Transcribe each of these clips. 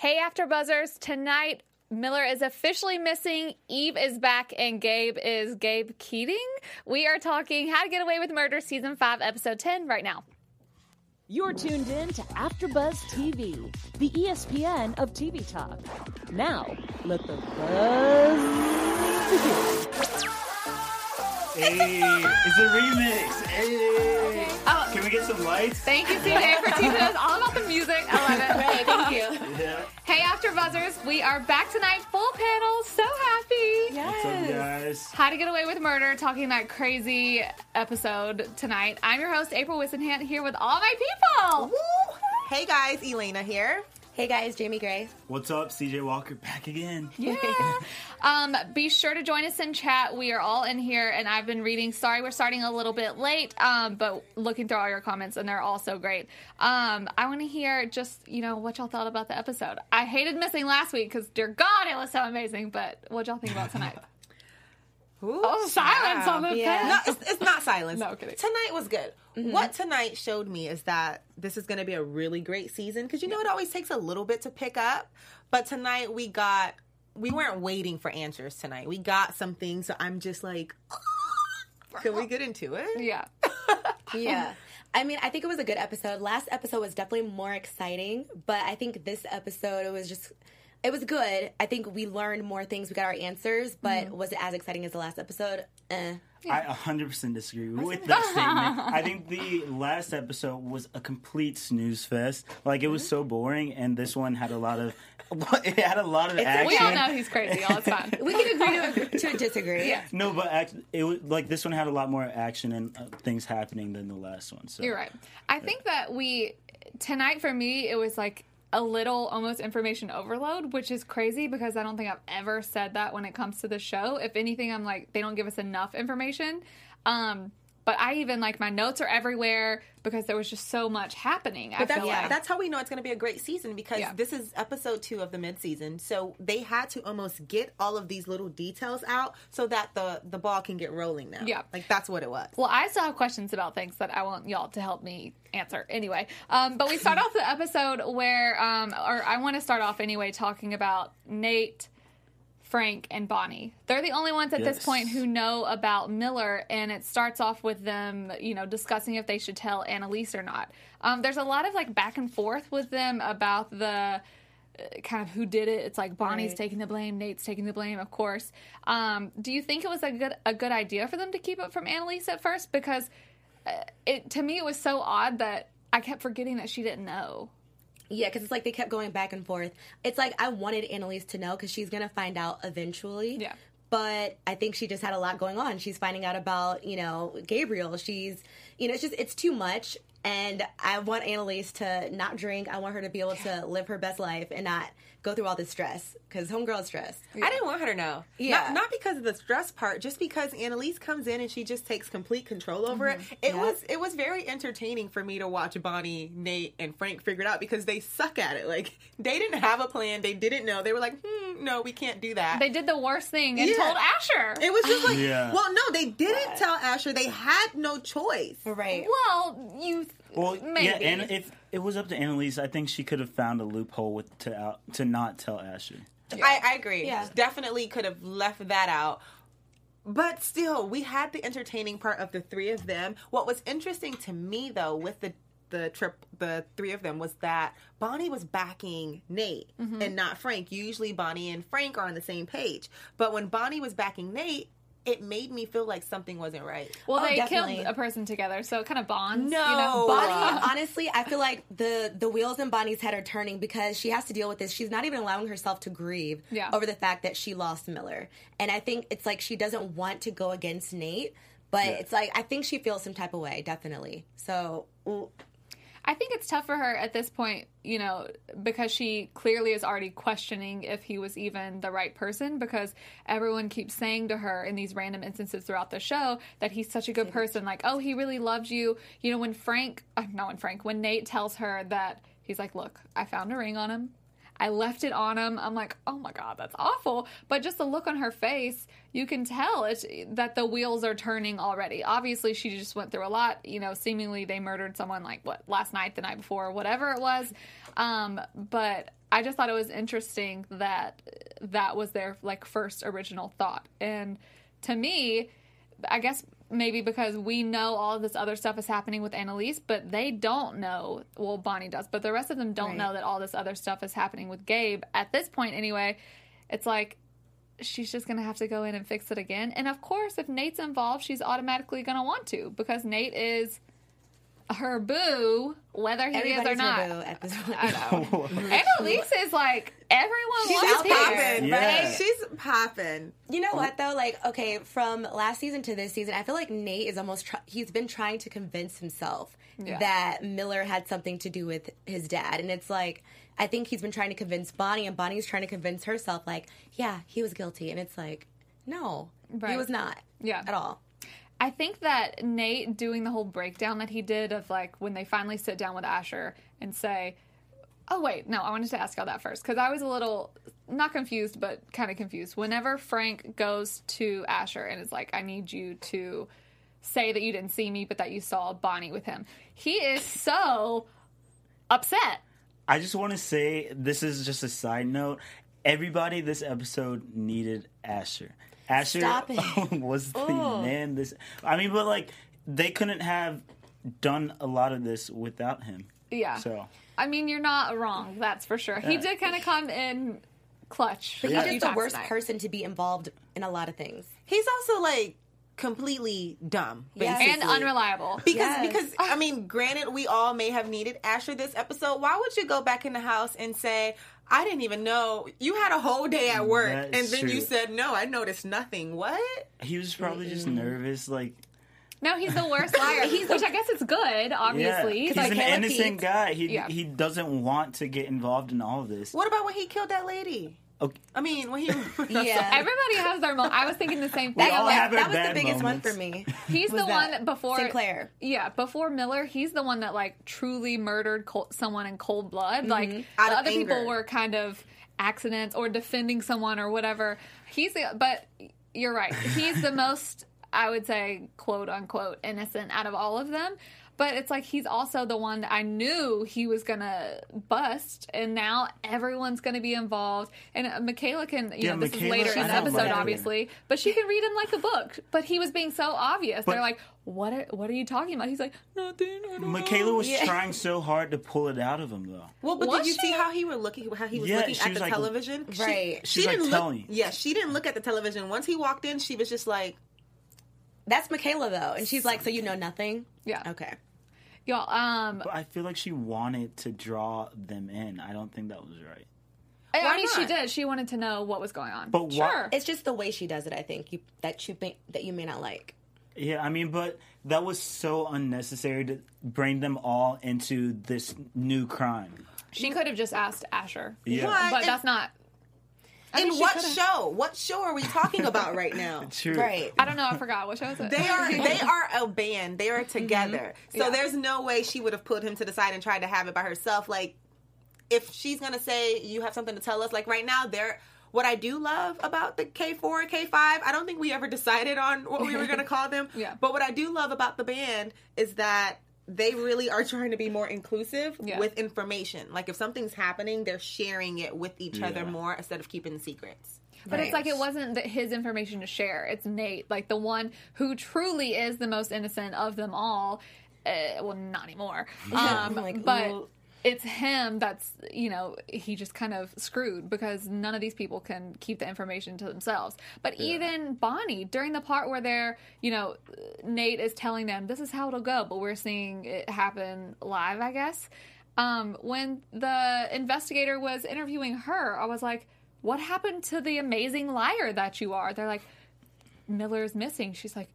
Hey, After Buzzers, tonight Miller is officially missing. Eve is back, and Gabe is Gabe Keating. We are talking How to Get Away with Murder, Season 5, Episode 10, right now. You're tuned in to AfterBuzz TV, the ESPN of TV talk. Now, let the buzz begin. Hey, it's a remix. Hey. Oh. Can we get some lights? Thank you, CJ, for teaching us all about the music. I love it. Right, thank you. Yeah. Hey, After Buzzers, we are back tonight, full panel. So happy. What's up, guys? How to Get Away with Murder, talking that crazy episode tonight. I'm your host, April Whisenhant, here with all my people. Hey guys, Elayna here. Hey guys, Jaimi Gray. What's up, CJ Walker? Back again. Yeah. um, be sure to join us in chat. We are all in here, and I've been reading. Sorry, we're starting a little bit late, um, but looking through all your comments, and they're all so great. Um, I want to hear just you know what y'all thought about the episode. I hated missing last week because dear God, it was so amazing. But what y'all think about tonight? Ooh, oh, silence on the Yeah. No, it's, it's not silence. No, kidding. Tonight was good. Mm-hmm. What tonight showed me is that this is going to be a really great season because you know it always takes a little bit to pick up, but tonight we got we weren't waiting for answers tonight. We got some things, so I'm just like, ah, can we get into it? Yeah. Yeah. I mean, I think it was a good episode. Last episode was definitely more exciting, but I think this episode it was just it was good. I think we learned more things. We got our answers, but was it as exciting as the last episode? Eh. I 100% disagree with that statement. I think the last episode was a complete snooze fest. Like it was so boring, and this one had a lot of it had a lot of action. We all know he's crazy. All it's fine. We can agree to, to disagree. Yeah. No, but act, it was like this one had a lot more action and uh, things happening than the last one. So You're right. I think that we tonight for me it was like a little almost information overload, which is crazy because I don't think I've ever said that when it comes to the show. If anything, I'm like they don't give us enough information. Um, but I even like my notes are everywhere because there was just so much happening. I But that's, feel like. that's how we know it's going to be a great season because Yeah. this is episode two of the mid-season. So they had to almost get all of these little details out so that the the ball can get rolling now. Yeah. like that's what it was. Well, I still have questions about things that I want y'all to help me answer. Anyway, um, but we start off the episode where, um, or I want to start off anyway, talking about Nate, Frank, and Bonnie. They're the only ones at this point who know about Miller, and it starts off with them, you know, discussing if they should tell Annalise or not. Um, there's a lot of like back and forth with them about the uh, kind of who did it. It's like Bonnie's Right. taking the blame, Nate's taking the blame, of course. Um, do you think it was a good a good idea for them to keep it from Annalise at first? Because uh, it to me it was so odd that I kept forgetting that she didn't know. Yeah, because it's like they kept going back and forth. It's like I wanted Annalise to know because she's gonna find out eventually. Yeah. But I think she just had a lot going on. She's finding out about you know Gabriel. She's you know it's just it's too much. And I want Annalise to not drink. I want her to be able to live her best life and not go through all this stress because homegirl is stressed. I didn't want her to know. Yeah. Not, not because of the stress part, just because Annalise comes in and she just takes complete control over it. It Yeah. was it was very entertaining for me to watch Bonnie, Nate, and Frank figure it out because they suck at it. Like they didn't have a plan. They didn't know. They were like, hmm, no, we can't do that. They did the worst thing and Yeah. told Asher. it was just like, Yeah. well, no, they didn't tell Asher. They had no choice. Right. well, you Well, maybe. yeah, and if it was up to Annalise, I think she could have found a loophole with to out, to not tell Asher. I, I agree. Yeah. Definitely could have left that out. But still, we had the entertaining part of the three of them. What was interesting to me though with the the trip the three of them was that Bonnie was backing Nate mm-hmm. and not Frank. Usually Bonnie and Frank are on the same page. But when Bonnie was backing Nate, it made me feel like something wasn't right. well, Oh, they definitely. killed a person together, so it kind of bonds. No. you know? Bonnie, honestly, I feel like the the wheels in Bonnie's head are turning because she has to deal with this. She's not even allowing herself to grieve Yeah. over the fact that she lost Miller, and I think it's like she doesn't want to go against Nate, but Yeah. it's like I think she feels some type of way, definitely. So ooh, I think it's tough for her at this point, you know, because she clearly is already questioning if he was even the right person because everyone keeps saying to her in these random instances throughout the show that he's such a good person. Like, oh, he really loves you. You know, when Frank, uh, not when Frank, when Nate tells her that he's like, look, I found a ring on him. I left it on him. I'm like, oh my god, that's awful. But just the look on her face, you can tell that the wheels are turning already. Obviously, she just went through a lot. You know, seemingly they murdered someone like what last night, the night before, whatever it was. Um, but I just thought it was interesting that that was their like first original thought. And to me, I guess maybe because we know all this other stuff is happening with Annalise, but they don't know. Well, Bonnie does, but the rest of them don't Right. know that all this other stuff is happening with Gabe. At this point, anyway, it's like she's just gonna have to go in and fix it again. And of course, if Nate's involved, she's automatically gonna want to because Nate is her boo, whether he Everybody's is or not. her boo at this point. I know. Annalise is like everyone She's wants out her. popping, Yeah. right? She's popping. You know what though? Like, okay, from last season to this season, I feel like Nate is almost try- he's been trying to convince himself Yeah. that Miller had something to do with his dad, and it's like I think he's been trying to convince Bonnie, and Bonnie's trying to convince herself, like, yeah, he was guilty, and it's like, no, Right. he was not, Yeah. at all. I think that Nate doing the whole breakdown that he did of like when they finally sit down with Asher and say, "Oh wait, no, I wanted to ask y'all that first because I was a little not confused, but kind of confused. Whenever Frank goes to Asher and is like, "I need you to say that you didn't see me, but that you saw Bonnie with him," he is so upset. I just want to say this is just a side note. Everybody this episode needed Asher. Asher Stop it. was the Ugh. man. This, I mean, but like they couldn't have done a lot of this without him. Yeah. So I mean, you're not wrong. That's for sure. He did kind of come in clutch. But a he's few just the worst tonight. person to be involved in a lot of things. He's also like completely dumb, Yes. basically. and unreliable. Because, Yes. because I mean, granted, we all may have needed Asher this episode. Why would you go back in the house and say, "I didn't even know you had a whole day at work," That's and then you said, "No, I noticed nothing." What? he was probably just nervous. Like, No, he's the worst liar. he's, which I guess is good, yeah, obviously. he's Like, an innocent Pete. guy. He Yeah. he doesn't want to get involved in all of this. What about when he killed that lady? Okay. I mean, when he Yeah. everybody has their moment. I was thinking the same thing. We all I'm like, have our that was the biggest moments. one for me. he's was the that. one before Sinclair. Yeah, before Miller, he's the one that like truly murdered col- someone in cold blood. Mm-hmm. Like the Out of other people were kind of accidents or defending someone or whatever. He's the but you're right. He's the most I would say quote unquote innocent out of all of them. But it's like he's also the one that I knew he was gonna bust, and now everyone's gonna be involved. And uh, Michaela can, you Yeah, know, this Michaela, is later in the episode, like her. obviously, but she can read him like a book. But he was being so obvious. But- They're like, "What? Are, what are you talking about?" He's like, "Nothing." Michaela know." was trying so hard to pull it out of him, though. Well, but Was did you she? see how he were looking? How he was Yeah, looking she at was the like- television? Right. She, She's like didn't telling look. you. Yeah, she didn't look at the television. Once he walked in, she was just like, That's Michaela though, and she's like, "So you know nothing?" Yeah. Okay. Y'all, um, But I feel like she wanted to draw them in. I don't think that was right. I Why mean, she did. She wanted to know what was going on. But why- sure, It's just the way she does it. I think you that you may, that you may not like. Yeah, I mean, but that was so unnecessary to bring them all into this new crime. she could have just asked Asher. Yeah. What? but And- that's not. I "In mean, what coulda- show? What show are we talking about right now?" True. Right. I don't know. I forgot what show is it. They are they are a band. They are together. So Mm-hmm. Yeah. there's no way she would have put him to the side and tried to have it by herself. Like if she's gonna say you have something to tell us, like right now, they're what I do love about the K four K five. I don't think we ever decided on what we were gonna call them. Yeah. But what I do love about the band is that they really are trying to be more inclusive Yeah. with information. Like if something's happening, they're sharing it with each other more instead of keeping secrets. But it's like it wasn't the, his information to share. It's Nate, like the one who truly is the most innocent of them all. Uh, well, not anymore. Um, Like, but ooh. It's him that's you know he just kind of screwed because none of these people can keep the information to themselves. But even Bonnie during the part where they're you know Nate is telling them this is how it'll go, but we're seeing it happen live, I guess. Um, when the investigator was interviewing her, I was like, "What happened to the amazing liar that you are?" They're like, "Miller's missing." She's like?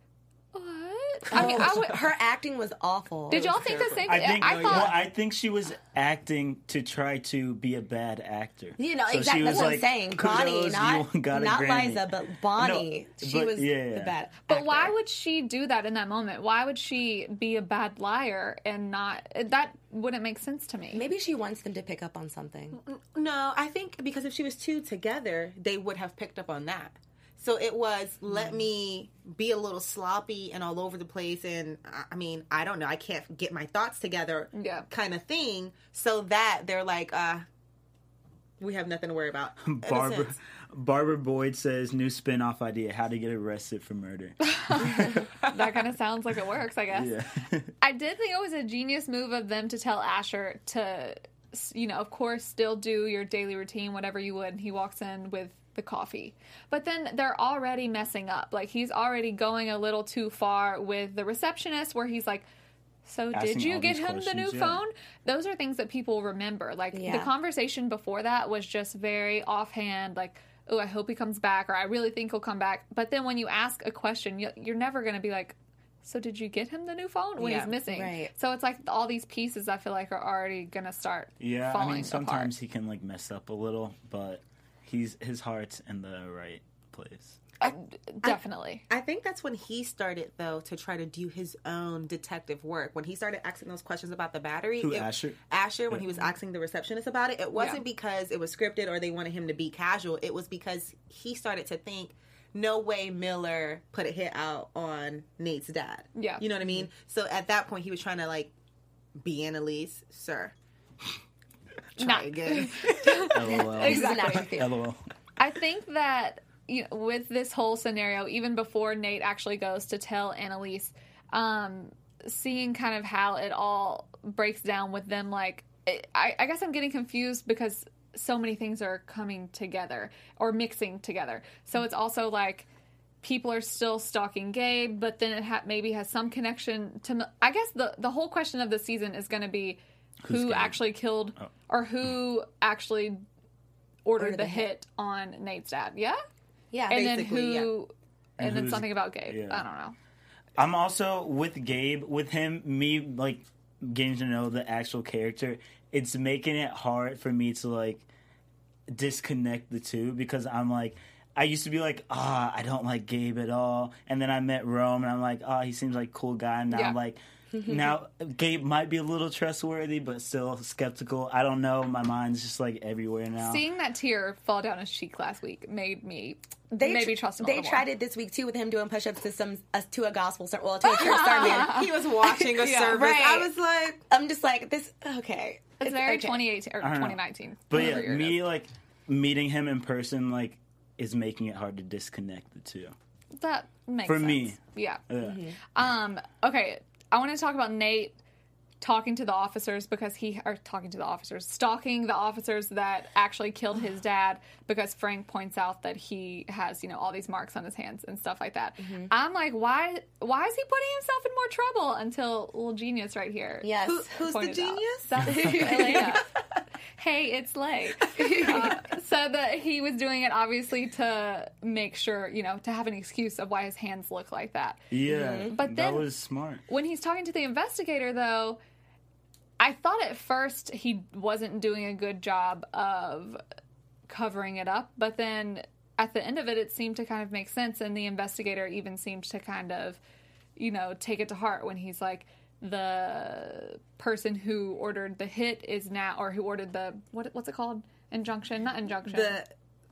I mean, I oh. would. her acting was awful. Did y'all think the same? I think I well, thought. I think she was acting to try to be a bad actor. You know, So she exactly. was That's what I'm saying. Bonnie, not, got not Liza, but Bonnie. No, she but was yeah, yeah. the bad. But why would she do that in that moment? Why would she be a bad liar and not? That wouldn't make sense to me. Maybe she wants them to pick up on something. No, I think because if she was two together, they would have picked up on that. So it was let Mm-hmm. me be a little sloppy and all over the place, and I- I mean, I don't know, I can't get my thoughts together, Yeah. kind of thing. So that they're like, uh, we have nothing to worry about. Barbara. Barbara Boyd says new spin-off idea: how to get arrested for murder. that kind of sounds like it works. I guess. yeah. I did think it was a genius move of them to tell Asher to, you know, of course, still do your daily routine, whatever you would. And he walks in with the coffee. But then they're already messing up. Like, he's already going a little too far with the receptionist, where he's like, so did you get him the new yeah. phone? Those are things that people remember. Like the conversation before that was just very offhand, like, oh, I hope he comes back, or I really think he'll come back. But then when you ask a question, you- you're never going to be like, so did you get him the new phone when Yeah, he's missing? right. So it's like all these pieces I feel like are already going to start Yeah, I mean sometimes apart. he can like mess up a little, but he's his heart's in the right place. Definitely. I think that's when he started though to try to do his own detective work. When he started asking those questions about the battery, Who, it- Asher? Asher, when he was asking the receptionist about it, it wasn't Yeah. because it was scripted or they wanted him to be casual. It was because he started to think, no way Miller put a hit out on Nate's dad. Yeah. you know what I mean. Mm-hmm. So at that point, he was trying to like be Annalise, sir. Try Not- again. LOL. Exactly. LOL. I think that you know, with this whole scenario, even before Nate actually goes to tell Annalise, um, seeing kind of how it all breaks down with them, like I, I guess I'm getting confused because so many things are coming together or mixing together. So it's also like people are still stalking Gabe, but then it ha- maybe has some connection to. I guess the the whole question of the season is going to be Who's who Gabe? actually killed Oh. or who actually ordered, Ordered the, the hit. hit. on Nate's dad. Yeah, Yeah. and then who, yeah. and, And then something about Gabe. yeah. I don't know. I'm also with Gabe, with him, me like getting to know the actual character. It's making it hard for me to like disconnect the two because I'm like, I used to be like, ah, I don't like Gabe at all, and then I met Rome, and I'm like, ah, he seems like a cool guy. And now Yeah. I'm like, now Gabe might be a little trustworthy, but still skeptical. I don't know. My mind's just like everywhere now. Seeing that tear fall down his cheek last week made me They maybe tr- trust him. They little tried more. it this week too with him doing push-ups to some uh, to a gospel ser- well to a church sermon. he was watching a Yeah, service. I was like, I'm just like this. Okay, It's very okay. 2018 or I don't know. 2019. But yeah, whatever year it me is. like meeting him in person like is making it hard to disconnect the two. that makes For sense. me. Yeah. Yeah. Um. Okay. I want to talk about Nate talking to the officers because he are talking to the officers, stalking the officers that actually killed his dad because Frank points out that he has you know all these marks on his hands and stuff like that. Mm-hmm. I'm like, why? Why is he putting himself in more trouble? Until little genius right here. Yes. Who, who's the genius? That's Elayna. Hey, it's Lay. Uh, so that he was doing it obviously to make sure, you know, to have an excuse of why his hands look like that. Yeah, But that then- was smart. When he's talking to the investigator, though, I thought at first he wasn't doing a good job of covering it up, but then at the end of it, it seemed to kind of make sense, and the investigator even seemed to kind of, you know, take it to heart when he's like, the person who ordered the hit is now, or who ordered the what? What's it called? Injunction, not injunction. the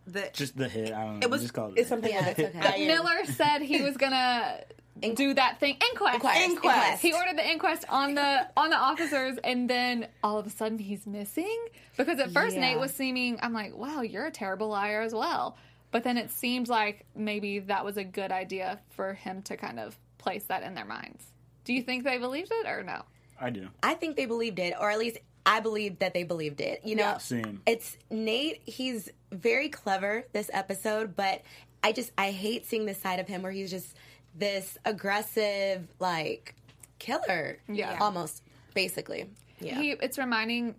the Just the hit. I don't know. it was just called it's something Yeah, with it's okay. iron. Miller said he was gonna do that thing inquest. Inquest. Inquest. He ordered the inquest on the on the officers, and then all of a sudden he's missing. Because at first Yeah. Nate was seeming, I'm like, wow, you're a terrible liar as well. But then it seems like maybe that was a good idea for him to kind of place that in their minds. Do you think they believed it or no? I do. I think they believed it, or at least I believe that they believed it. You know, Yeah. Same. it's Nate. He's very clever this episode, but I just I hate seeing this side of him where he's just this aggressive like killer. Yeah. almost basically. Yeah, He, it's reminding.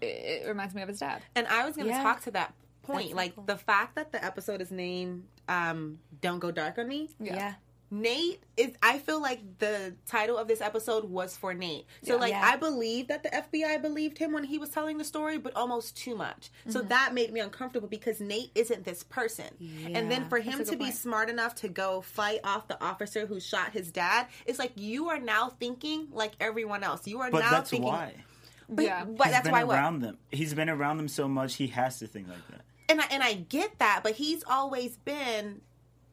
It it reminds me of his dad. And I was going to Yeah. talk to that point, That's like cool. the fact that the episode is named um, "Don't Go Dark on Me." yeah. Nate is I feel like the title of this episode was for Nate. So like Yeah. I believe that the FBI believed him when he was telling the story, but almost too much. So that made me uncomfortable because Nate isn't this person. And then for him to good be point. smart enough to go fight off the officer who shot his dad, it's like you are now thinking like everyone else. You are But now that's thinking why. But, Yeah. but He's that's been why what? around them. He's been around them so much. He has to think like that. and I and I get that, but he's always been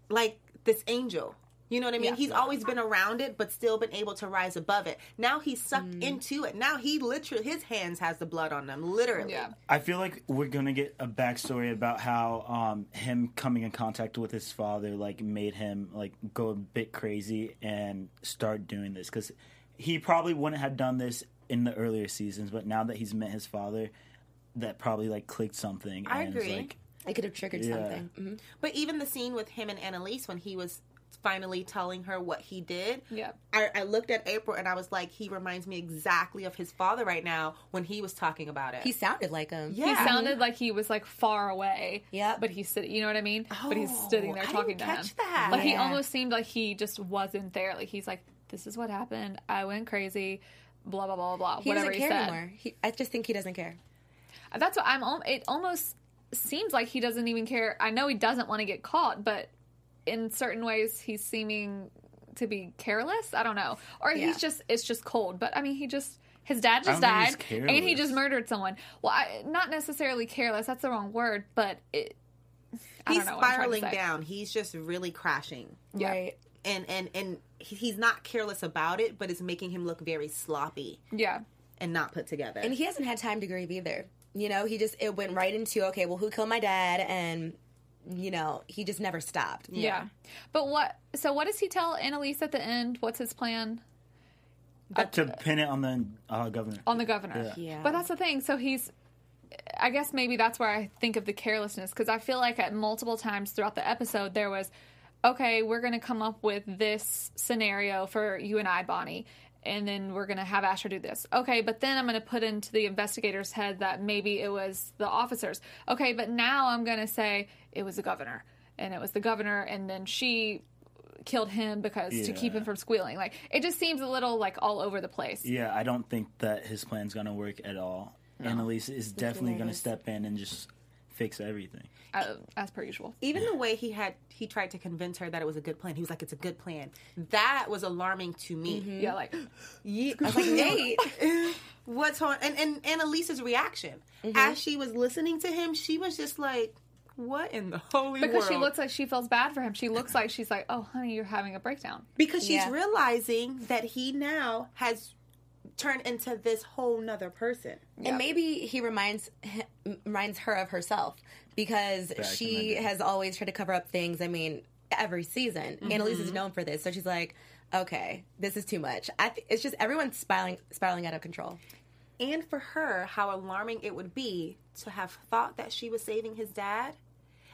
like this angel. You know what I mean? Yeah. He's always been around it, but still been able to rise above it. Now he's sucked Mm. into it. Now he literally, his hands has the blood on them, literally. Yeah. I feel like we're gonna get a backstory about how um, him coming in contact with his father like made him like go a bit crazy and start doing this because he probably wouldn't have done this in the earlier seasons, but now that he's met his father, that probably like clicked something. I and agree. Like, It could have triggered Yeah. something. Mhm. But even the scene with him and Annalise when he was finally telling her what he did, Yeah. I, I looked at April and I was like, he reminds me exactly of his father right now when he was talking about it. He sounded like him. yeah. He sounded like he was like far away. Yeah. But he's sitting, you know what I mean? but he's Oh, sitting there I talking didn't to catch him. that. Like he almost seemed like he just wasn't there. Like he's like, this is what happened. I went crazy. Blah blah blah blah. He whatever doesn't he care said. anymore. He, I just think he doesn't care. That's what I'm. It almost seems like he doesn't even care. I know he doesn't want to get caught, but in certain ways, he's seeming to be careless. I don't know, or Yeah. he's just it's just cold. But I mean, he just his dad just don't think he's died, and he just murdered someone. Well, I, not necessarily careless. That's the wrong word, but it. I He's don't know what I'm trying to spiraling down. He's just really crashing. Yeah. Right. And and and he's not careless about it, but it's making him look very sloppy Yeah, and not put together. And he hasn't had time to grieve either. You know, he just it went right into okay, well, who killed my dad? And you know, he just never stopped. yeah, But what? So what does he tell Annalise at the end? What's his plan? to pin it on the uh, governor. on the governor. Yeah. Yeah. But that's the thing. So he's. I guess maybe that's where I think of the carelessness because I feel like at multiple times throughout the episode there was, okay, we're going to come up with this scenario for you and I, Bonnie, and then we're going to have Asher do this. Okay, but then I'm going to put into the investigator's head that maybe it was the officers. Okay, but now I'm going to say it was the governor, and it was the governor, and then she killed him because to keep him from squealing. Like it just seems a little like all over the place. Yeah, I don't think that his plan's gonna work at all. Annalise is definitely gonna step in and just fix everything. uh, as per usual. Even the way he had he tried to convince her that it was a good plan. He was like, "It's a good plan." That was alarming to me. Yeah, like Yeah, I was like, Nate. what's on? And and Annalise's reaction as she was listening to him, she was just like, "What in the holy because world?" she looks like she feels bad for him. She looks like she's like, "Oh, honey, you're having a breakdown." because she's Yeah. realizing that he now has turned into this whole nother person. And maybe he reminds h- reminds her of herself because in she has always tried to cover up things. I mean, every season, mm-hmm. Annalise is known for this, so she's like, "Okay, this is too much." I th- it's just everyone's spiraling spiraling out of control. and for her how alarming it would be to have thought that she was saving his dad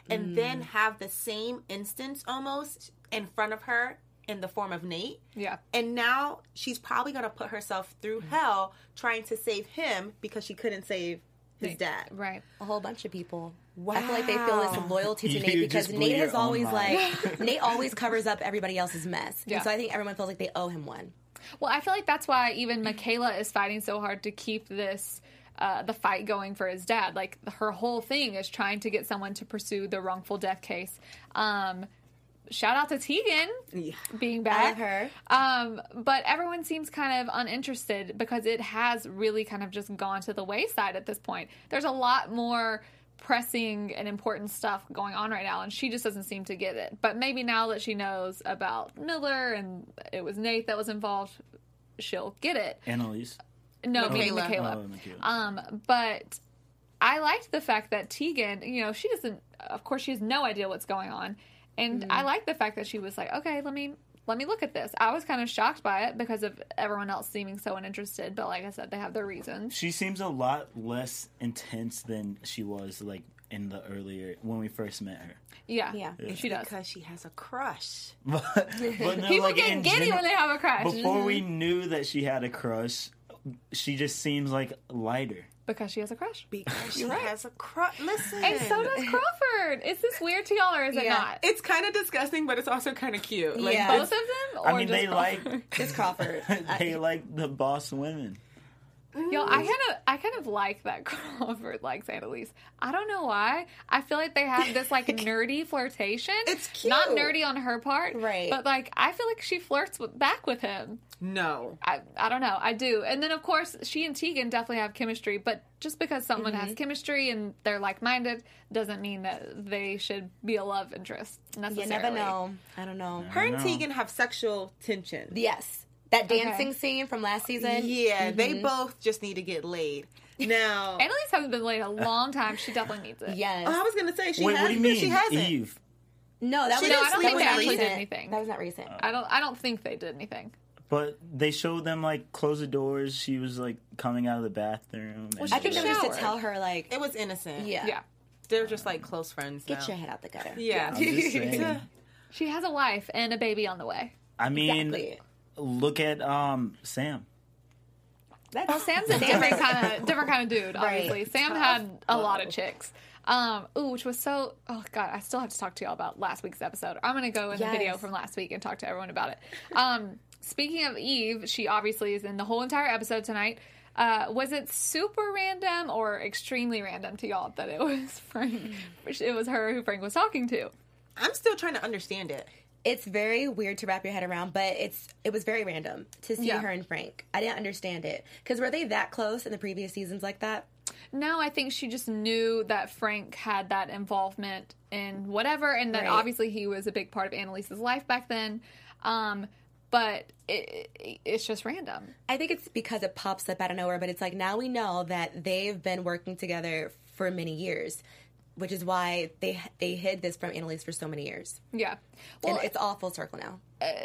and mm. then have the same instance almost in front of her in the form of Nate. Yeah, And now she's probably going to put herself through hell trying to save him because she couldn't save his dad. right. A whole bunch of people. Wow. I feel like they feel this loyalty to You Nate because Nate your has always mind. like Nate always covers up everybody else's mess. Yeah. And so I think everyone feels like they owe him one. Well, I feel like that's why even Michaela is fighting so hard to keep this. Uh, the fight going for his dad, like her whole thing is trying to get someone to pursue the wrongful death case. Um, shout out to Tegan Yeah. being I back. love her. Um, but everyone seems kind of uninterested because it has really kind of just gone to the wayside at this point. There's a lot more pressing and important stuff going on right now, and she just doesn't seem to get it. But maybe now that she knows about Miller and it was Nate that was involved, she'll get it. Annalise. No, meaning Michaela. Michaela. Oh, Michaela. Um, but I liked the fact that Tegan, you know, she doesn't. Of course, she has no idea what's going on, and hmm. I like the fact that she was like, okay, let me let me look at this. I was kind of shocked by it because of everyone else seeming so uninterested. But like I said, they have their reasons. She seems a lot less intense than she was like in the earlier when we first met her. Yeah, Yeah. she does. Because she has a crush. But, but no, People like, get giddy general- when they have a crush. Before we knew that she had a crush, she just seems like lighter. Because she has a crush. because she right. has a crush. Listen, And so does Crawford. Is this weird to y'all or is it Yeah. not? It's kind of disgusting, but it's also kind of cute. Like, Yeah. Both of them? Or I mean, just they like It's Crawford. they like the boss women. Yo, I kind of, I kind of like that Crawford likes Annalise. I don't know why. I feel like they have this like nerdy flirtation. It's not nerdy on her part, Right. But like, I feel like she flirts with, back with him. no. I, I don't know. I do. And then of course, she and Tegan definitely have chemistry. But just because someone Mm-hmm. has chemistry and they're like minded doesn't mean that they should be a love interest necessarily. You necessarily. never know. I don't know. Her and know. Tegan have sexual tension. Yes. That Okay. dancing scene from last season. Yeah, they mm-hmm. both just need to get laid. Now, Annalise hasn't been laid a long time. She definitely needs it. Yes. oh, I was gonna say she Wait, has, what do you but mean, she hasn't. Eve? no, that She was didn't I don't sleep think with they her actually did recent. anything. That was not recent. I don't. I don't think they did anything. But they showed them like close the doors. She was like coming out of the bathroom. and- I think that was just to tell her like, It was innocent. yeah, Yeah. they're just like close friends. get now. your head out the gutter. Yeah. I'm just. She has a wife and a baby on the way. I mean, Exactly. Look at um Sam. That's, Well, Sam's a different kind of different kind of dude. Right. Obviously, Sam had a lot of chicks. Um, ooh, which was so. Oh God, I still have to talk to y'all about last week's episode. I'm gonna go in the video from last week and talk to everyone about it. Um, speaking of Eve, she obviously is in the whole entire episode tonight. Uh, was it super random or extremely random to y'all that it was Frank? It was her who Frank was talking to. I'm still trying to understand it. It's very weird to wrap your head around, but it's it was very random to see Yeah. her and Frank. I didn't understand it because were they that close in the previous seasons like that? No, I think she just knew that Frank had that involvement in whatever, and that Right. obviously he was a big part of Annalise's life back then. Um, but it, it, it's just random. I think it's because it pops up out of nowhere, but it's like now we know that they've been working together for many years, which is why they they hid this from Annalise for so many years, Yeah. Well, and it's all full circle now.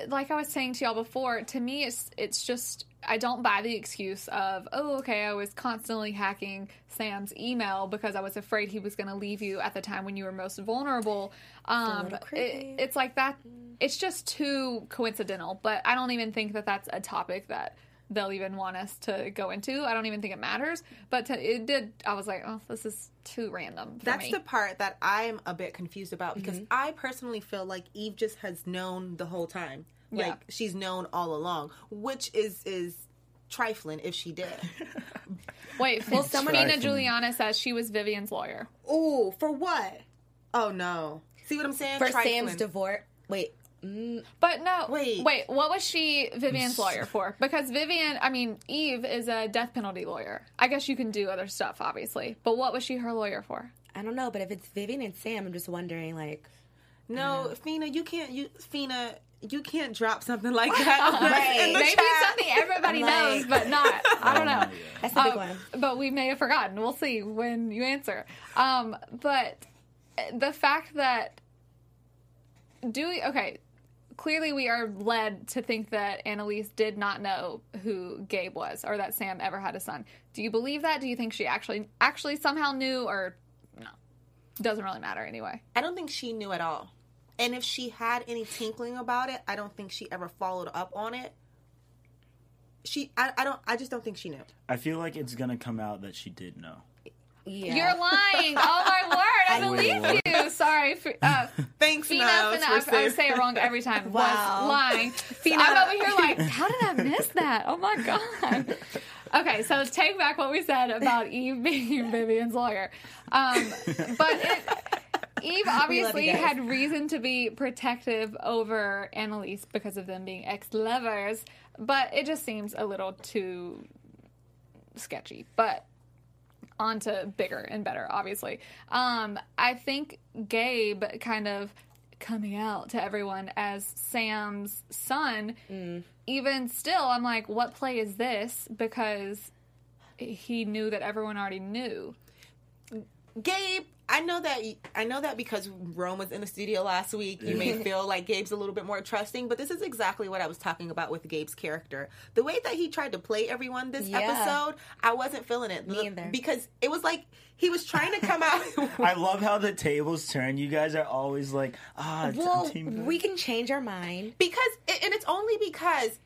like I was saying to y'all before, to me, it's it's just I don't buy the excuse of oh okay I was constantly hacking Sam's email because I was afraid he was going to leave you at the time when you were most vulnerable. Um, creepy. it, it's like that. It's just too coincidental. But I don't even think that that's a topic that they'll even want us to go into. I don't even think it matters. But to, it did. I was like, oh, this is too random. For That's me. the part that I'm a bit confused about because mm-hmm. I personally feel like Eve just has known the whole time. Like Yeah. she's known all along, which is is trifling if she did. Wait, well, someone- Fina Trifling. Juliana says she was Vivian's lawyer. Ooh, for what? Oh no. See what I'm saying? For Trifling. Sam's divorce, wait, But no, Wait. wait. What was she Vivian's lawyer for? Because Vivian, I mean, Eve is a death penalty lawyer. I guess you can do other stuff, obviously. But what was she her lawyer for? I don't know, but if it's Vivian and Sam, I'm just wondering, like, No, Fina, you can't. You Fina, you can't drop something like that. Right. Maybe chat. it's something everybody like- knows, but not. I don't know. that's the big Um, one. But we may have forgotten. We'll see when you answer. Um, but the fact that do we okay? Clearly, we are led to think that Annalise did not know who Gabe was, or that Sam ever had a son. Do you believe that? Do you think she actually actually somehow knew, or no? Doesn't really matter anyway. I don't think she knew at all. And if she had any tinkling about it, I don't think she ever followed up on it. She, I, I don't, I just don't think she knew. I feel like it's gonna come out that she did know. Yeah. You're lying. oh my word! I believe you. Sorry. f- Uh, Thanks, Fina, Nubs, Fina, for I, I say it wrong every time. Wow. Was lying. Fina. I'm over here like, how did I miss that? Oh my god. Okay, so take back what we said about Eve being Vivian's lawyer. Um, but it, Eve obviously had reason to be protective over Annalise because of them being ex-lovers, but it just seems a little too sketchy. But on to bigger and better, obviously. Um, I think Gabe kind of coming out to everyone as Sam's son, even still, I'm like, what play is this? Because he knew that everyone already knew. Gabe, I know that I know that because Rome was in the studio last week, you may feel like Gabe's a little bit more trusting, but this is exactly what I was talking about with Gabe's character. The way that he tried to play everyone this Yeah. episode, I wasn't feeling it. Me either. Because it was like he was trying to come out I love how the tables turn. You guys are always like, ah, it's Well, team. we can change our mind. because and it's only because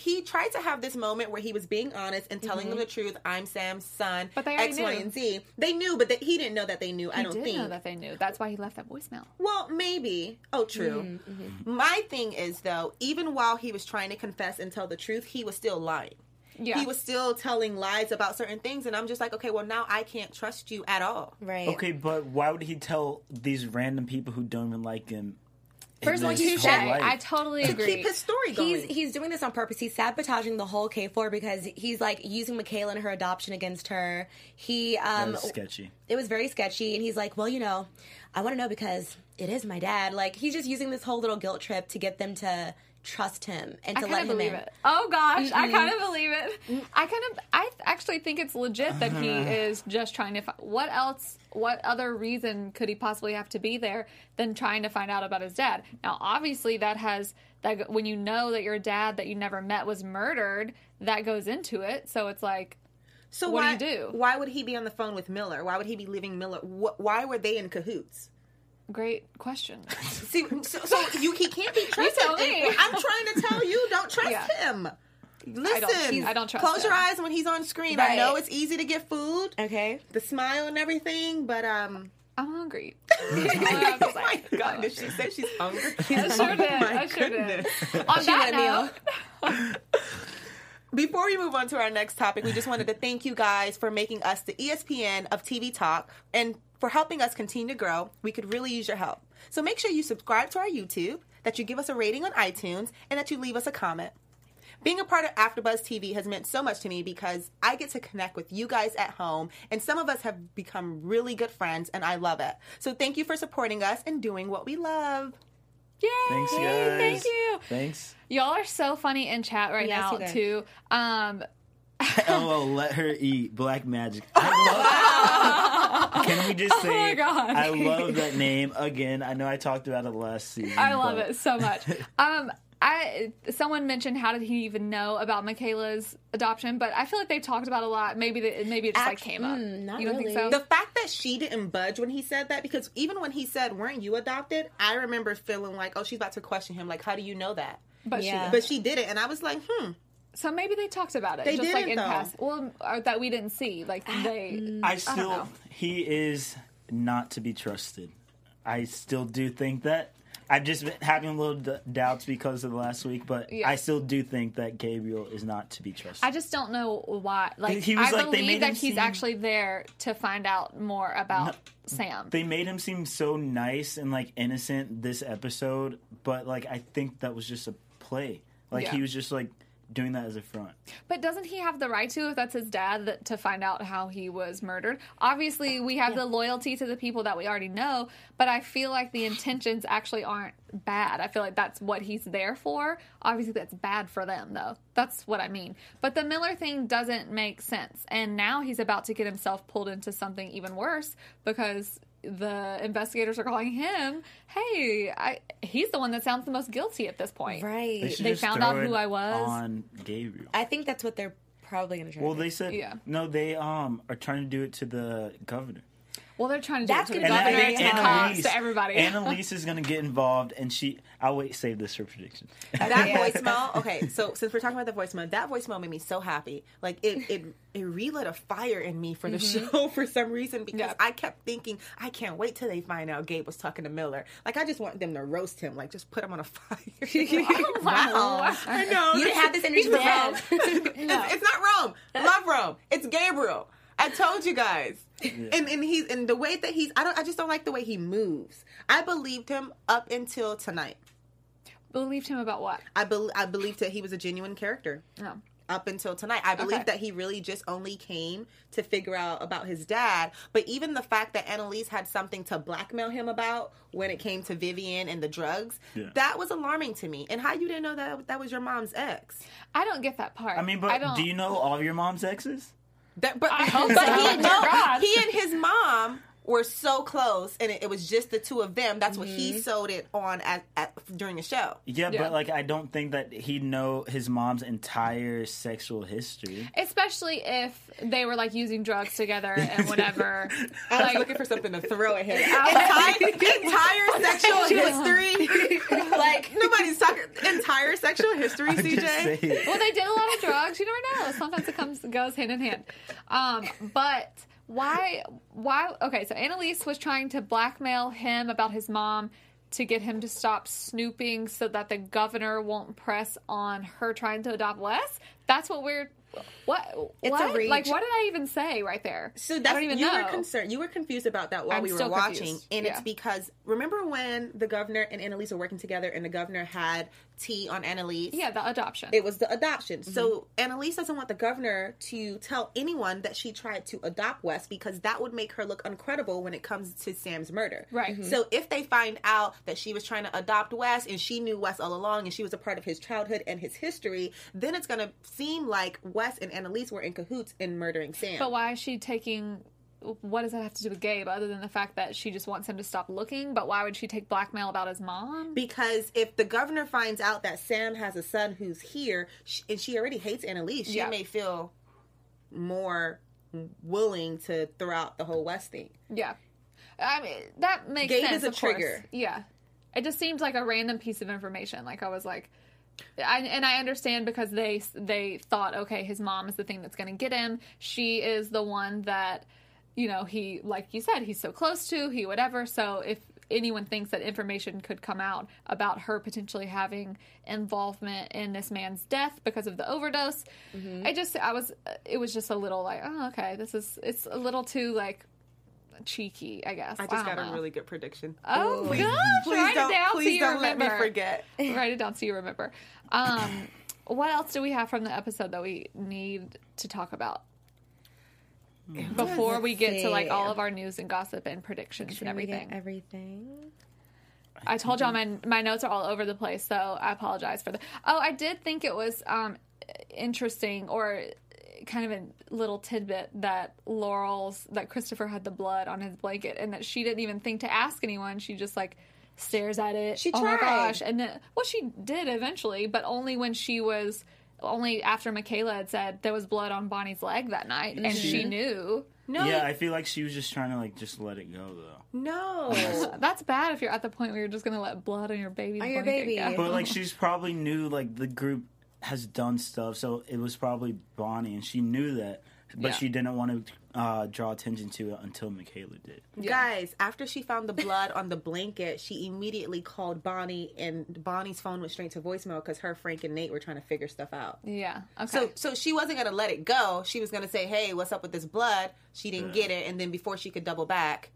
he tried to have this moment where he was being honest and telling them the truth. I'm Sam's son. Mm-hmm. But they already X, Y, knew. and Z. They knew, but they, he didn't know that they knew. I don't did think. know that they knew. That's why he left that voicemail. Well, maybe. Oh, true. Mm-hmm, My thing is though, even while he was trying to confess and tell the truth, he was still lying. Yeah. He was still telling lies about certain things, and I'm just like, okay, well now I can't trust you at all. Right. Okay, but why would he tell these random people who don't even like him? First of all, his touche. I totally agree. To keep his story going. He's he's doing this on purpose. He's sabotaging the whole K4 because he's like using Michaela and her adoption against her. He um That was sketchy. it was very sketchy and he's like, "Well, you know, I want to know because it is my dad." Like he's just using this whole little guilt trip to get them to trust him and to kind let him believe in. it. Oh gosh, I kind of believe it. Mm, I kind of, I actually think it's legit that he uh-huh. is just trying to. Fi- what else? What other reason could he possibly have to be there than trying to find out about his dad? Now, obviously, that has that when you know that your dad that you never met was murdered, that goes into it. So it's like, so what do why you do? Why would he be on the phone with Miller? Why would he be leaving Miller? Wh- why were they in cahoots? Great question. See, so, so you he can't be trusted. I'm trying to tell you, don't trust Yeah. him. Listen, I don't trust Close your eyes when he's on screen. I know it's easy to get food, Okay. the smile and everything, but um. I'm hungry. oh my god! Did she say she's hungry? I sure did. Oh my I sure goodness. did. On that let note, Before we move on to our next topic, we just wanted to thank you guys for making us the ESPN of TV Talk and for helping us continue to grow. We could really use your help. So make sure you subscribe to our YouTube, that you give us a rating on iTunes, and that you leave us a comment. Being a part of AfterBuzz TV has meant so much to me because I get to connect with you guys at home, and some of us have become really good friends, and I love it. So thank you for supporting us and doing what we love. yay! Thanks, guys. Thank you. Thanks. Y'all are so funny in chat right Yes, now too. Um, LOL, let her eat black magic. I love, can we just say Oh my God. I love that name again? I know I talked about it last season. I love but it so much. Um, I someone mentioned how did he even know about Michaela's adoption, but I feel like they've talked about it a lot. Maybe they, maybe it just like came up. mm, not you don't think so? The fact that she didn't budge when he said that, because even when he said, "Weren't you adopted?" I remember feeling like, "Oh, she's about to question him. Like, how do you know that?" but Yeah. she, But she did it, and I was like, "Hmm." So maybe they talked about it. They just like didn't, in though. past. Well, or that we didn't see. Like they. I still, know. he is not to be trusted. I still do think that. I've just been having a little d- doubts because of the last week, but Yeah. I still do think that Gabriel is not to be trusted. I just don't know why. Like He was I like- they believe made that him he's seem- actually there to find out more about Sam. they made him seem so nice and like innocent this episode, but like I think that was just a play. Like Yeah. he was just like doing that as a front. But doesn't he have the right to, if that's his dad, that, to find out how he was murdered? Obviously, we have the loyalty to the people that we already know, but I feel like the intentions actually aren't bad. I feel like that's what he's there for. Obviously, that's bad for them, though. That's what I mean. But the Miller thing doesn't make sense. And now he's about to get himself pulled into something even worse because the investigators are calling him, hey, I, he's the one that sounds the most guilty at this point. Right. They, They just found throw out who I was. on Gabriel. I think that's what they're probably going to try. Well, to do. they said Yeah. no. They um are trying to do it to the governor. Well, they're trying to do That's it to the gonna be governor, very to the hard. cops, to everybody. Annalise is going to get involved, and she. I'll wait. Save this for prediction. That Yeah. voicemail. Okay, so since we're talking about the voicemail, that voicemail made me so happy. Like it, it, it relit a fire in me for the mm-hmm. show for some reason because Yeah. I kept thinking, I can't wait till they find out Gabe was talking to Miller. Like I just want them to roast him. Like just put him on a fire. wow. I know. You didn't have this energy for Rome. It's, it's not Rome. Love Rome. It's Gabriel. I told you guys. And and he's and the way that he's I don't I just don't like the way he moves. I believed him up until tonight. Believed him about what? I bel I believed that he was a genuine character. No. Up until tonight, I believe Okay. that he really just only came to figure out about his dad. But even the fact that Annalise had something to blackmail him about when it came to Vivian and the drugs, Yeah. that was alarming to me. And how you didn't know that that was your mom's ex? I don't get that part. I mean, I but don't, do you know all of your mom's exes? That, but I hope but so. he, no, he and his mom were so close, and it, it was just the two of them. That's what he Mm-hmm. sold it on at, at during the show. Yeah, Yeah. but like I don't think that he'd know his mom's entire sexual history. Especially if they were like using drugs together and whatever. I was like, looking for something to throw at him. entire, entire sexual history. like nobody's talking entire sexual history, I'm CJ. well, they did a lot of drugs. You never know. Sometimes it comes goes hand in hand. Um, but why? Why? Okay, so Annalise was trying to blackmail him about his mom to get him to stop snooping, so that the governor won't press on her trying to adopt Wes. That's what we're. What? It's a what? reach. Like, what did I even say right there? So I that's don't even you know. were concerned. You were confused about that while I'm we were watching, confused. and Yeah. it's because remember when the governor and Annalise were working together, and the governor had tea on Annalise. yeah, the adoption. It was the adoption. Mm-hmm. So Annalise doesn't want the governor to tell anyone that she tried to adopt Wes because that would make her look uncredible when it comes to Sam's murder. Right. Mhm. So if they find out that she was trying to adopt Wes and she knew Wes all along and she was a part of his childhood and his history, then it's going to seem like Wes and Annalise were in cahoots in murdering Sam. But why is she taking? What does that have to do with Gabe, other than the fact that she just wants him to stop looking? But why would she take blackmail about his mom? Because if the governor finds out that Sam has a son who's here, sh- and she already hates Annalise, she Yeah. may feel more willing to throw out the whole Wes thing. Yeah, I mean that makes Gabe sense. is a of course. trigger. Yeah, it just seems like a random piece of information. Like I was like, I, and I understand because they they thought, okay, his mom is the thing that's going to get him. She is the one that, you know, he like you said, he's so close to. He whatever. So if anyone thinks that information could come out about her potentially having involvement in this man's death because of the overdose, Mm-hmm. I just I was it was just a little like, oh okay, this is it's a little too like cheeky, I guess. I just don't got know. a really good prediction. Oh Please- gosh! please write don't- it down please so you don't let me remember. forget. write it down so you remember. Um, what else do we have from the episode that we need to talk about before we get to like all of our news and gossip and predictions and Did we get everything? everything. I told y'all my my notes are all over the place, so I apologize for that. Oh, I did think it was um, interesting or kind of a little tidbit that Laurel's that Christopher had the blood on his blanket and that she didn't even think to ask anyone. She just like stares at it. She oh my tried. gosh! And then well, she did eventually, but only when she was only after Michaela had said there was blood on Bonnie's leg that night, and she knew. No, Yeah, I feel like she was just trying to like just let it go though. no. That's bad if you're at the point where you're just gonna let blood on your baby's On your baby. go. But like she's probably knew like the group has done stuff, so it was probably Bonnie, and she knew that, but Yeah. she didn't want to uh, draw attention to it until Michaela did. Guys, after she found the blood on the blanket, she immediately called Bonnie, and Bonnie's phone went straight to voicemail because her, Frank, and Nate were trying to figure stuff out. Yeah. Okay. So, so she wasn't gonna let it go. She was gonna say, "Hey, what's up with this blood?" She didn't get it, and then before she could double back,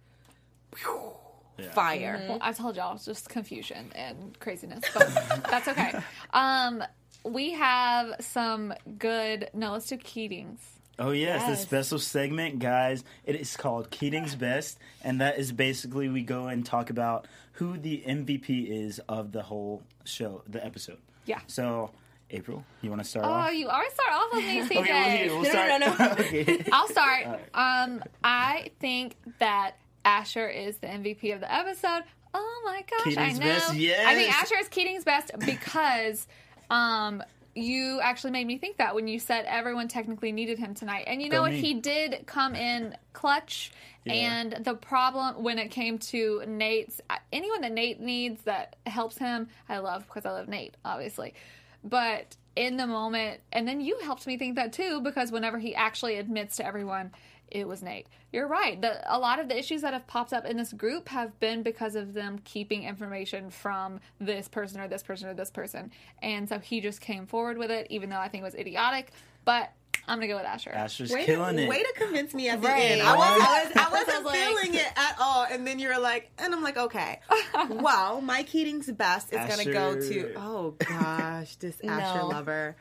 Yeah. fire. Well, I told y'all it's just confusion and craziness, but that's okay. Um, we have some good. No, let's do Keatings. Oh yes, the Yes. special segment, guys. It is called Keating's Best, and that is basically we go and talk about who the MVP is of the whole show, the episode. Yeah. So, April, you want to start Oh, off? you always start off with me, CJ. Okay, well, here, we'll No, start. no, no, okay. I'll start. Um, I think that Asher is the MVP of the episode. Oh my gosh, Keating's I know. best, I think. Asher is Keating's best because um you actually made me think that when you said everyone technically needed him tonight. And you know Go what? me. He did come in clutch. Yeah. And the problem when it came to Nate's, anyone that Nate needs that helps him, I love because I love Nate, obviously. But in the moment, and then you helped me think that too, because whenever he actually admits to everyone, it was Nate. You're right. The, a lot of the issues that have popped up in this group have been because of them keeping information from this person or this person or this person. And so he just came forward with it, even though I think it was idiotic. But I'm going to go with Asher. Asher's Way killing to, it. way to convince me at the Right. end. I wasn't, I was, I wasn't like- feeling it at all, and then you're like, and I'm like, okay. Well, Mike Keating's best is gonna go to. Oh gosh, this Asher No. lover.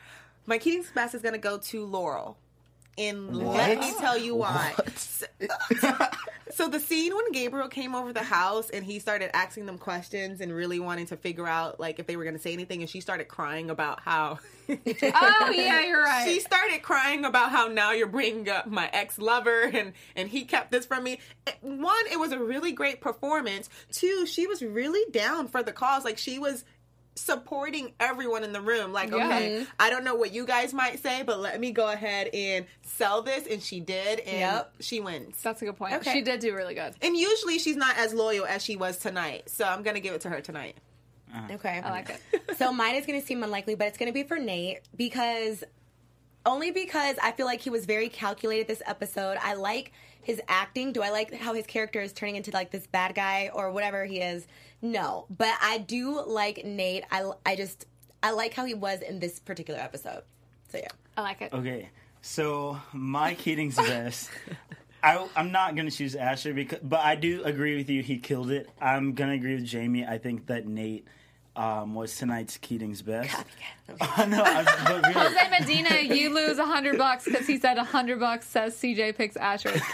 Mike Keating's best is gonna go to Laurel. And let me tell you why. So, so the scene when Gabriel came over the house and he started asking them questions and really wanting to figure out like if they were going to say anything, and she started crying about how. Oh yeah, you're right. She started crying about how now you're bringing up my ex lover and and he kept this from me. One, it was a really great performance. Two, she was really down for the cause. Like she was supporting everyone in the room. Like, Yeah. okay, I don't know what you guys might say, but let me go ahead and sell this. And she did, and Yep. she wins. That's a good point. Okay. She did do really good. And usually she's not as loyal as she was tonight. So I'm gonna give it to her tonight. Uh-huh. Okay. I like it. so mine is going to seem unlikely, but it's going to be for Nate because only because I feel like he was very calculated this episode. I like his acting. Do I like how his character is turning into like this bad guy or whatever he is? No, but I do like Nate. I I just I like how he was in this particular episode. So yeah. I like it. Okay, so my Keating's best. I, I'm not gonna choose Asher because, but I do agree with you. He killed it. I'm gonna agree with Jaimi. I think that Nate um, was tonight's Keating's best. I know, I, but really, Jose Medina, you lose a hundred bucks because he said a hundred bucks says CJ picks Asher. as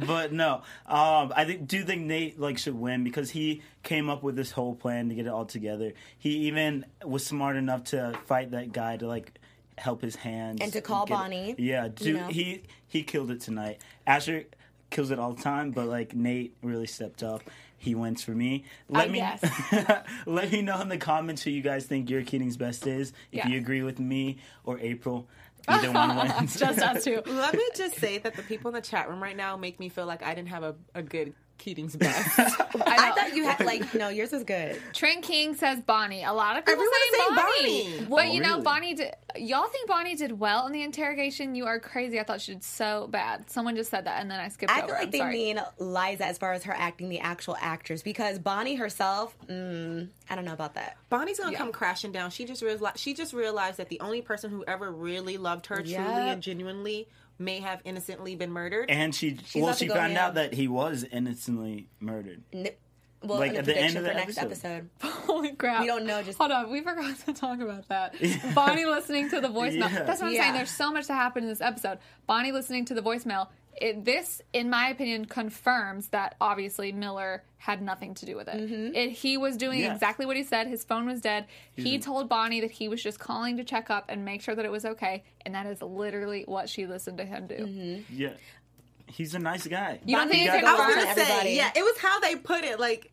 but no, um, I think do think Nate like should win because he came up with this whole plan to get it all together. He even was smart enough to fight that guy to like help his hands And to call get it- Bonnie, Yeah, do, know? he he killed it tonight. Asher kills it all the time, but like Nate really stepped up. He wins for me. Uh, let I me guess. let me know in the comments who you guys think your Keating's best is. If Yeah. you agree with me or April, either one wins. Just us two. Let me just say that the people in the chat room right now make me feel like I didn't have a, a good Keating's best. I, I thought you had like no, yours is good. Trent King says Bonnie. A lot of people Everyone say saying Bonnie. Bonnie. But Oh, you know. Bonnie did. Y'all think Bonnie did well in the interrogation? You are crazy. I thought she did so bad. Someone just said that, and then I skipped I over. feel like I'm they sorry. mean Liza as far as her acting, the actual actress, because Bonnie herself, mm, I don't know about that. Bonnie's gonna Yeah. come crashing down. She just realized she just realized that the only person who ever really loved her truly Yep. and genuinely may have innocently been murdered. And she well, she found out that he was innocently murdered. N- Well, Like, at the end of the next episode. episode. Holy crap! We don't know, just- hold on. We forgot to talk about that. Bonnie listening to the voicemail. Yeah. That's what I'm Yeah. saying. There's so much to happen in this episode. Bonnie listening to the voicemail. It, this, in my opinion, confirms that obviously Miller had nothing to do with it. Mm-hmm. it he was doing Yeah. exactly what he said. His phone was dead. He Mhm. told Bonnie that he was just calling to check up and make sure that it was okay, and that is literally what she listened to him do. Mm-hmm. Yeah, he's a nice guy. You don't think He I was gonna say, everybody. yeah, it was how they put it. Like,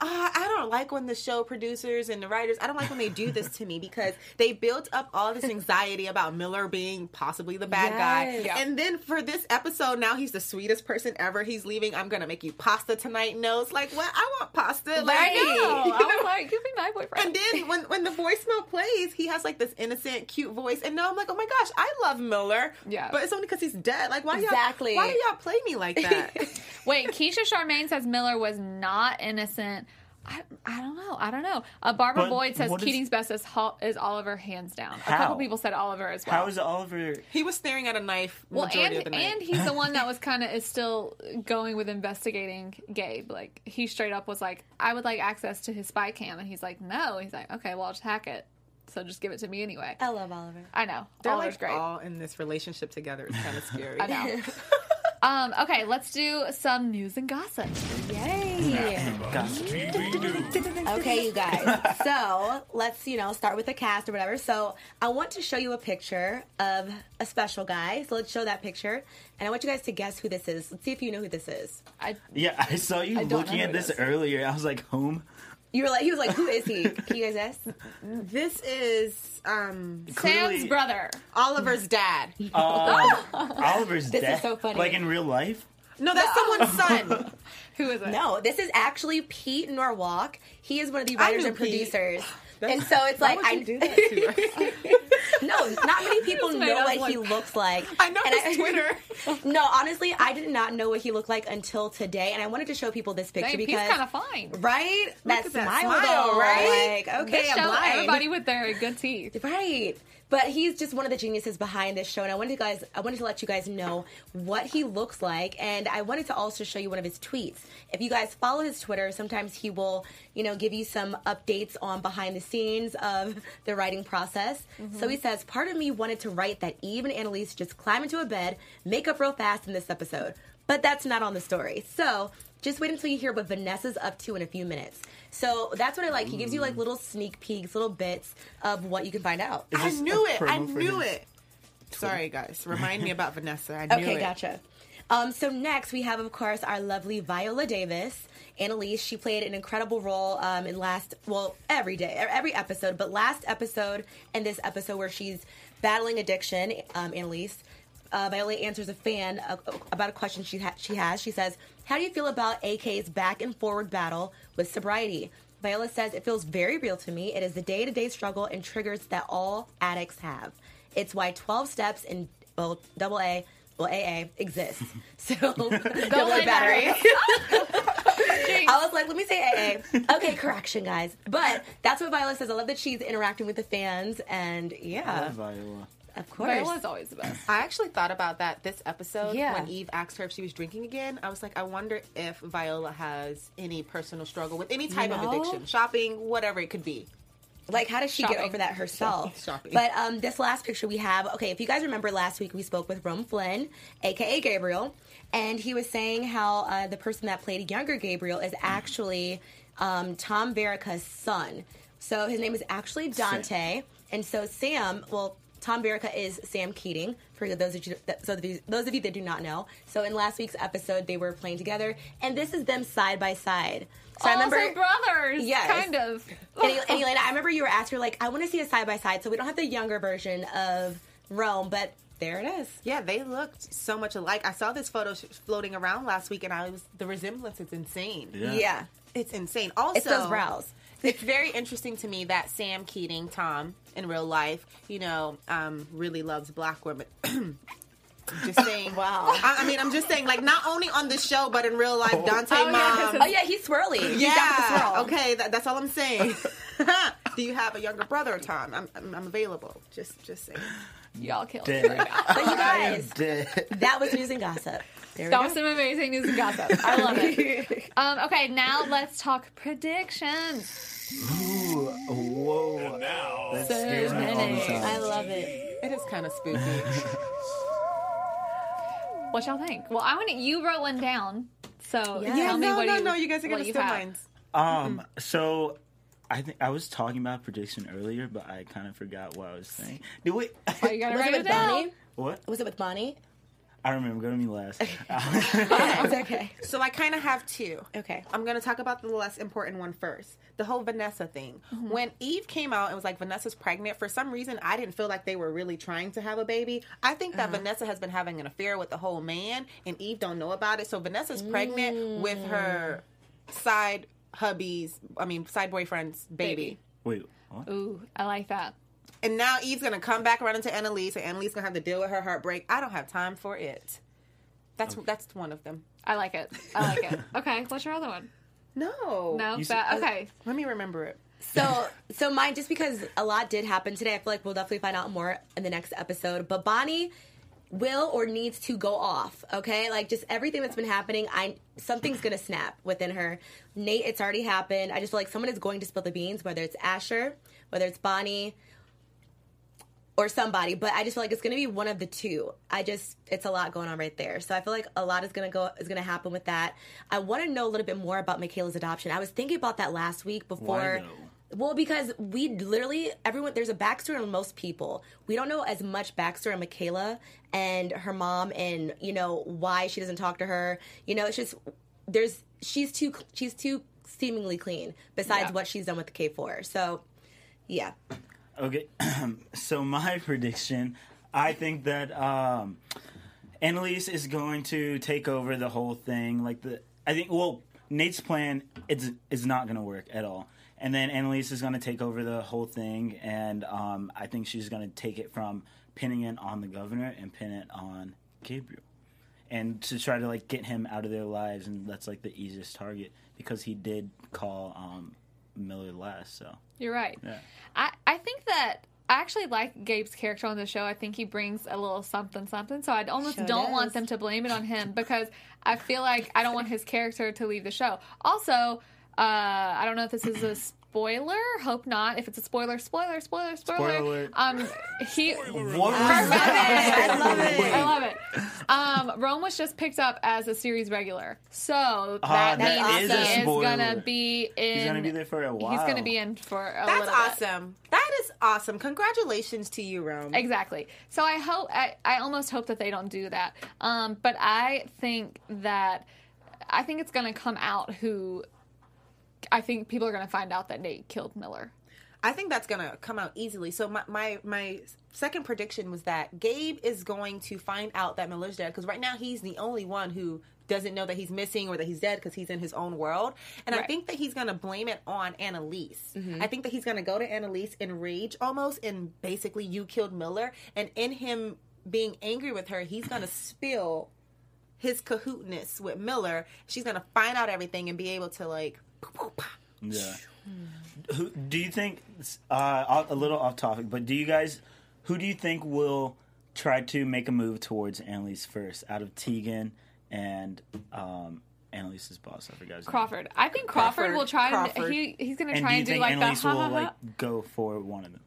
uh, I don't like when the show producers and the writers. I don't like when they do this to me because they built up all this anxiety about Miller being possibly the bad Yes. guy, Yeah. and then for this episode, now he's the sweetest person ever. He's leaving. I'm gonna make you pasta tonight. No, it's like what? I want pasta. Like, I know. I was like, you be my boyfriend. And then when when the voicemail plays, he has like this innocent, cute voice, and now I'm like, oh my gosh, I love Miller. Yeah. but it's only because he's dead. Like, why Exactly. y'all? Why do y'all play me like that? Wait, Keisha Charmaine says Miller was not innocent. I, I don't know. I don't know. Uh, Barbara But Boyd says what is- Keating's best is, Hol- is Oliver hands down. A couple people said Oliver as well. How is Oliver? he was staring at a knife well, majority and of the night. and he's the one that was kind of is still going with investigating Gabe. Like he straight up was like, I would like access to his spy cam, and he's like, no. He's like, okay, well, I'll just hack it. So just give it to me anyway. I love Oliver. I know. They're Oliver's like great. all in this relationship together. It's kind of scary. I know. um, okay, let's do some news and gossip. Yay! Gossip. Okay, you guys. So let's, you know, start with the cast or whatever. So I want to show you a picture of a special guy. So let's show that picture. And I want you guys to guess who this is. Let's see if you know who this is. I Yeah, I saw you I looking at who it this earlier. I was like, whom? You were like, he was like, who is he? Can you guys guess? This is um, Sam's Clearly- brother. Oliver's dad. Uh, Oliver's This is dead. so funny. Like in real life. No, that's someone's son. Who is it? No, this is actually Pete Nowalk. He is one of the writers knew and Pete. producers. And so it's like I do that to us? no, not many people know what look- he looks like. I know And his Twitter. No, honestly, I did not know what he looked like until today, and I wanted to show people this picture Dang, he's because kind of fine. right, that at that smile, smile, though, right? Like, okay, show, blind. everybody with their good teeth. Right. But he's just one of the geniuses behind this show, and I wanted to guys, I wanted to let you guys know what he looks like, and I wanted to also show you one of his tweets. If you guys follow his Twitter, sometimes he will, you know, give you some updates on behind the scenes of the writing process. Mm-hmm. So he says, Part of me wanted to write that Eve and Annalise just climb into a bed, make up real fast in this episode. But that's not on the story. So just wait until you hear what Vanessa's up to in a few minutes. So that's what I like. He gives you like little sneak peeks, little bits of what you can find out. I knew it. I knew his- it. Sorry, guys. Remind me about Vanessa. I knew Okay, it. gotcha. Um, so next we have, of course, our lovely Viola Davis. Annalise, she played an incredible role um, in last, well, every day, e- every episode, but last episode and this episode where she's battling addiction, um, Annalise, uh, Viola answers a fan uh, about a question she ha- she has. She says, "How do you feel about AK's back and forward battle with sobriety?" Viola says, "It feels very real to me. It is the day to day struggle and triggers that all addicts have. It's why 12 steps in well, double A, well, AA exists. So, double A battery. I was like, let me say AA. Okay, correction, guys. But that's what Viola says. I love that she's interacting with the fans, and I yeah, love Viola. Of course. Viola's always the best. I actually thought about that this episode Yeah. when Eve asked her if she was drinking again. I was like, I wonder if Viola has any personal struggle with any type of know? addiction, shopping, whatever it could be. Like, how does she get over that herself? Shopping. But um, this last picture we have, okay, if you guys remember last week, we spoke with Rome Flynn, aka Gabriel, and he was saying how uh, the person that played younger Gabriel is actually um, Tom Verica's son. So his name is actually Dante, and so Sam, well, Tom Verica is Sam Keating. For those of you, those of you, those of you that do not know, so in last week's episode, they were playing together, and this is them side by side. So I oh, remember, also brothers. Yes. Kind of. and, and Elayna, I remember you were asking her like, I want to see a side by side, so we don't have the younger version of Rome, but there it is. Yeah, they looked so much alike. I saw this photo sh- floating around last week, and I was the resemblance is insane. Yeah. Yeah, It's insane. Also, it's those brows. It's very interesting to me that Sam Keating, Tom, in real life, you know, um, really loves black women. just saying. Wow. I, I mean, I'm just saying, like, not only on the show, but in real life, Dante Oh, yeah. Oh yeah, he's swirly. He's down with the yeah. swirl. Okay, that, that's all I'm saying. Do you have a younger brother, Tom? I'm, I'm, I'm available. Just, just saying. Y'all killed Dead. it right now. But you guys, that was news and gossip. There we That go. was some amazing news and gossip. I love it. Um, okay, now let's talk predictions. Ooh, whoa. That So scares me all many. I love it. It is kind of spooky. What y'all think? Well, I want you wrote one down. So Yeah. tell yeah, me no, what no, you, no. You guys are gonna you steal have. mine. Um, so I think I was talking about prediction earlier, but I kind of forgot what I was saying. Do we? Oh, you gotta Was write it it with down. Bonnie? what? Was it with Bonnie? I remember. Go to me last. It's okay. So I kind of have two. Okay. I'm going to talk about the less important one first. The whole Vanessa thing. Mm-hmm. When Eve came out and was like, Vanessa's pregnant, for some reason, I didn't feel like they were really trying to have a baby. I think that uh-huh. Vanessa has been having an affair with the whole man, and Eve don't know about it. So Vanessa's pregnant with her mm. side hubby's, I mean, side boyfriend's baby. Wait. What? Ooh, I like that. And now Eve's going to come back around into Annalise, and Annalise going to have to deal with her heartbreak. I don't have time for it. That's um, that's one of them. I like it. I like it. Okay, what's your other one? No. No, You that, okay. Let me remember it. So, so mine, just because a lot did happen today, I feel like we'll definitely find out more in the next episode. But Bonnie will or needs to go off. Okay, like just everything that's been happening, I something's gonna snap within her. Nate, it's already happened. I just feel like someone is going to spill the beans, whether it's Asher, whether it's Bonnie. Or somebody, but I just feel like it's gonna be one of the two. I just it's a lot going on right there, so I feel like a lot is gonna go is gonna happen with that. I want to know a little bit more about Michaela's adoption. I was thinking about that last week before. Well, because we literally everyone there's a backstory on most people. We don't know as much backstory on Michaela and her mom, and you know why she doesn't talk to her. You know, it's just there's she's too she's too seemingly clean. Besides Yeah. what she's done with the K four, so yeah. Okay, so my prediction, I think that um, Annalise is going to take over the whole thing. Like the, I think, well, Nate's plan is is not going to work at all, and then Annalise is going to take over the whole thing, and um, I think she's going to take it from pinning it on the governor and pin it on Gabriel, and to try to like get him out of their lives, and that's like the easiest target because he did call um, Miller last, so. You're right. Yeah. I, I think that I actually like Gabe's character on the show. I think he brings a little something something. So I almost Sure don't does. want them to blame it on him because I feel like I don't want his character to leave the show. Also, Uh, I don't know if this is a spoiler. Hope not. If it's a spoiler, spoiler, spoiler, spoiler. Spoiler. Um, he. What was I love it. I love it. Um, Rome was just picked up as a series regular, so that, Ah, that means is he is gonna be in. He's gonna be there for a while. He's gonna be in for a That's little bit. awesome. That is awesome. Congratulations to you, Rome. Exactly. So I hope I, I almost hope that they don't do that. Um, but I think that I think it's going to come out who I think people are going to find out that Nate killed Miller. I think that's gonna come out easily. So my my, my second prediction was that Gabe is going to find out that Miller's dead because right now he's the only one who doesn't know that he's missing or that he's dead because he's in his own world. And I think that he's gonna blame it on Annalise. Mm-hmm. I think that he's gonna go to Annalise in rage almost and basically you killed Miller. And in him being angry with her, he's gonna spill his cahootness with Miller. She's gonna find out everything and be able to like Yeah. Who do you think? Uh, a little off topic, but do you guys? Who do you think will try to make a move towards Annalise first, out of Tegan and um, Annalise's boss? I forgot. His name. Crawford. I think Crawford, Crawford. will try Crawford. and he he's going to And try do and do think like Annalise the ha will ha ha. like go for one of them?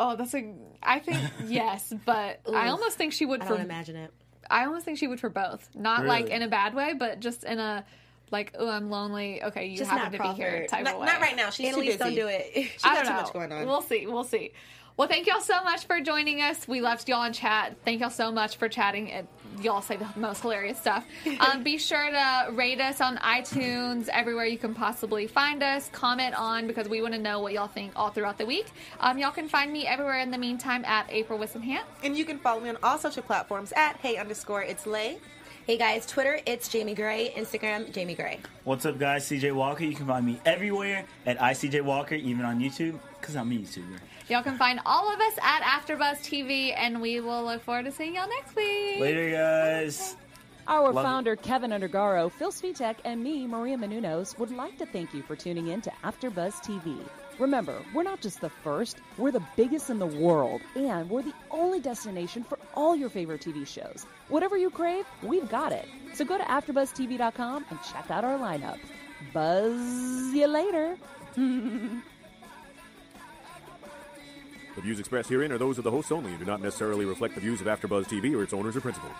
Oh, that's a. I think yes, but I almost think she would I for. don't imagine it. I almost think she would for both. Not like in a bad way, but just in a like, oh, I'm lonely. Okay, you Just happen to be here type not, of way. not right now. She's Annalise, too don't do it. She I got don't too know. much going on. We'll see. We'll see. Well, thank y'all so much for joining us. We loved y'all in chat. Thank y'all so much for chatting. And y'all say the most hilarious stuff. Um, be sure to rate us on iTunes, everywhere you can possibly find us. Comment on because we want to know what y'all think all throughout the week. Um, y'all can find me everywhere in the meantime at April Whisenhant. And you can follow me on all social platforms at hey underscore it's lay. Hey guys, Twitter, it's Jaimi Gray. Instagram, Jaimi Gray. What's up, guys? CJ Walker. You can find me everywhere at ICJ Walker, even on YouTube, because I'm a YouTuber. Y'all can find all of us at AfterBuzz TV, and we will look forward to seeing y'all next week. Later, guys. Our Love it. founder, Kevin Undergaro, Phil Svitek, and me, Maria Menounos, would like to thank you for tuning in to AfterBuzz TV. Remember, we're not just the first, we're the biggest in the world, and we're the only destination for all your favorite TV shows. Whatever you crave, we've got it. So go to AfterBuzzTV.com and check out our lineup. Buzz you later. The views expressed herein are those of the hosts only and do not necessarily reflect the views of AfterBuzz TV or its owners or principals.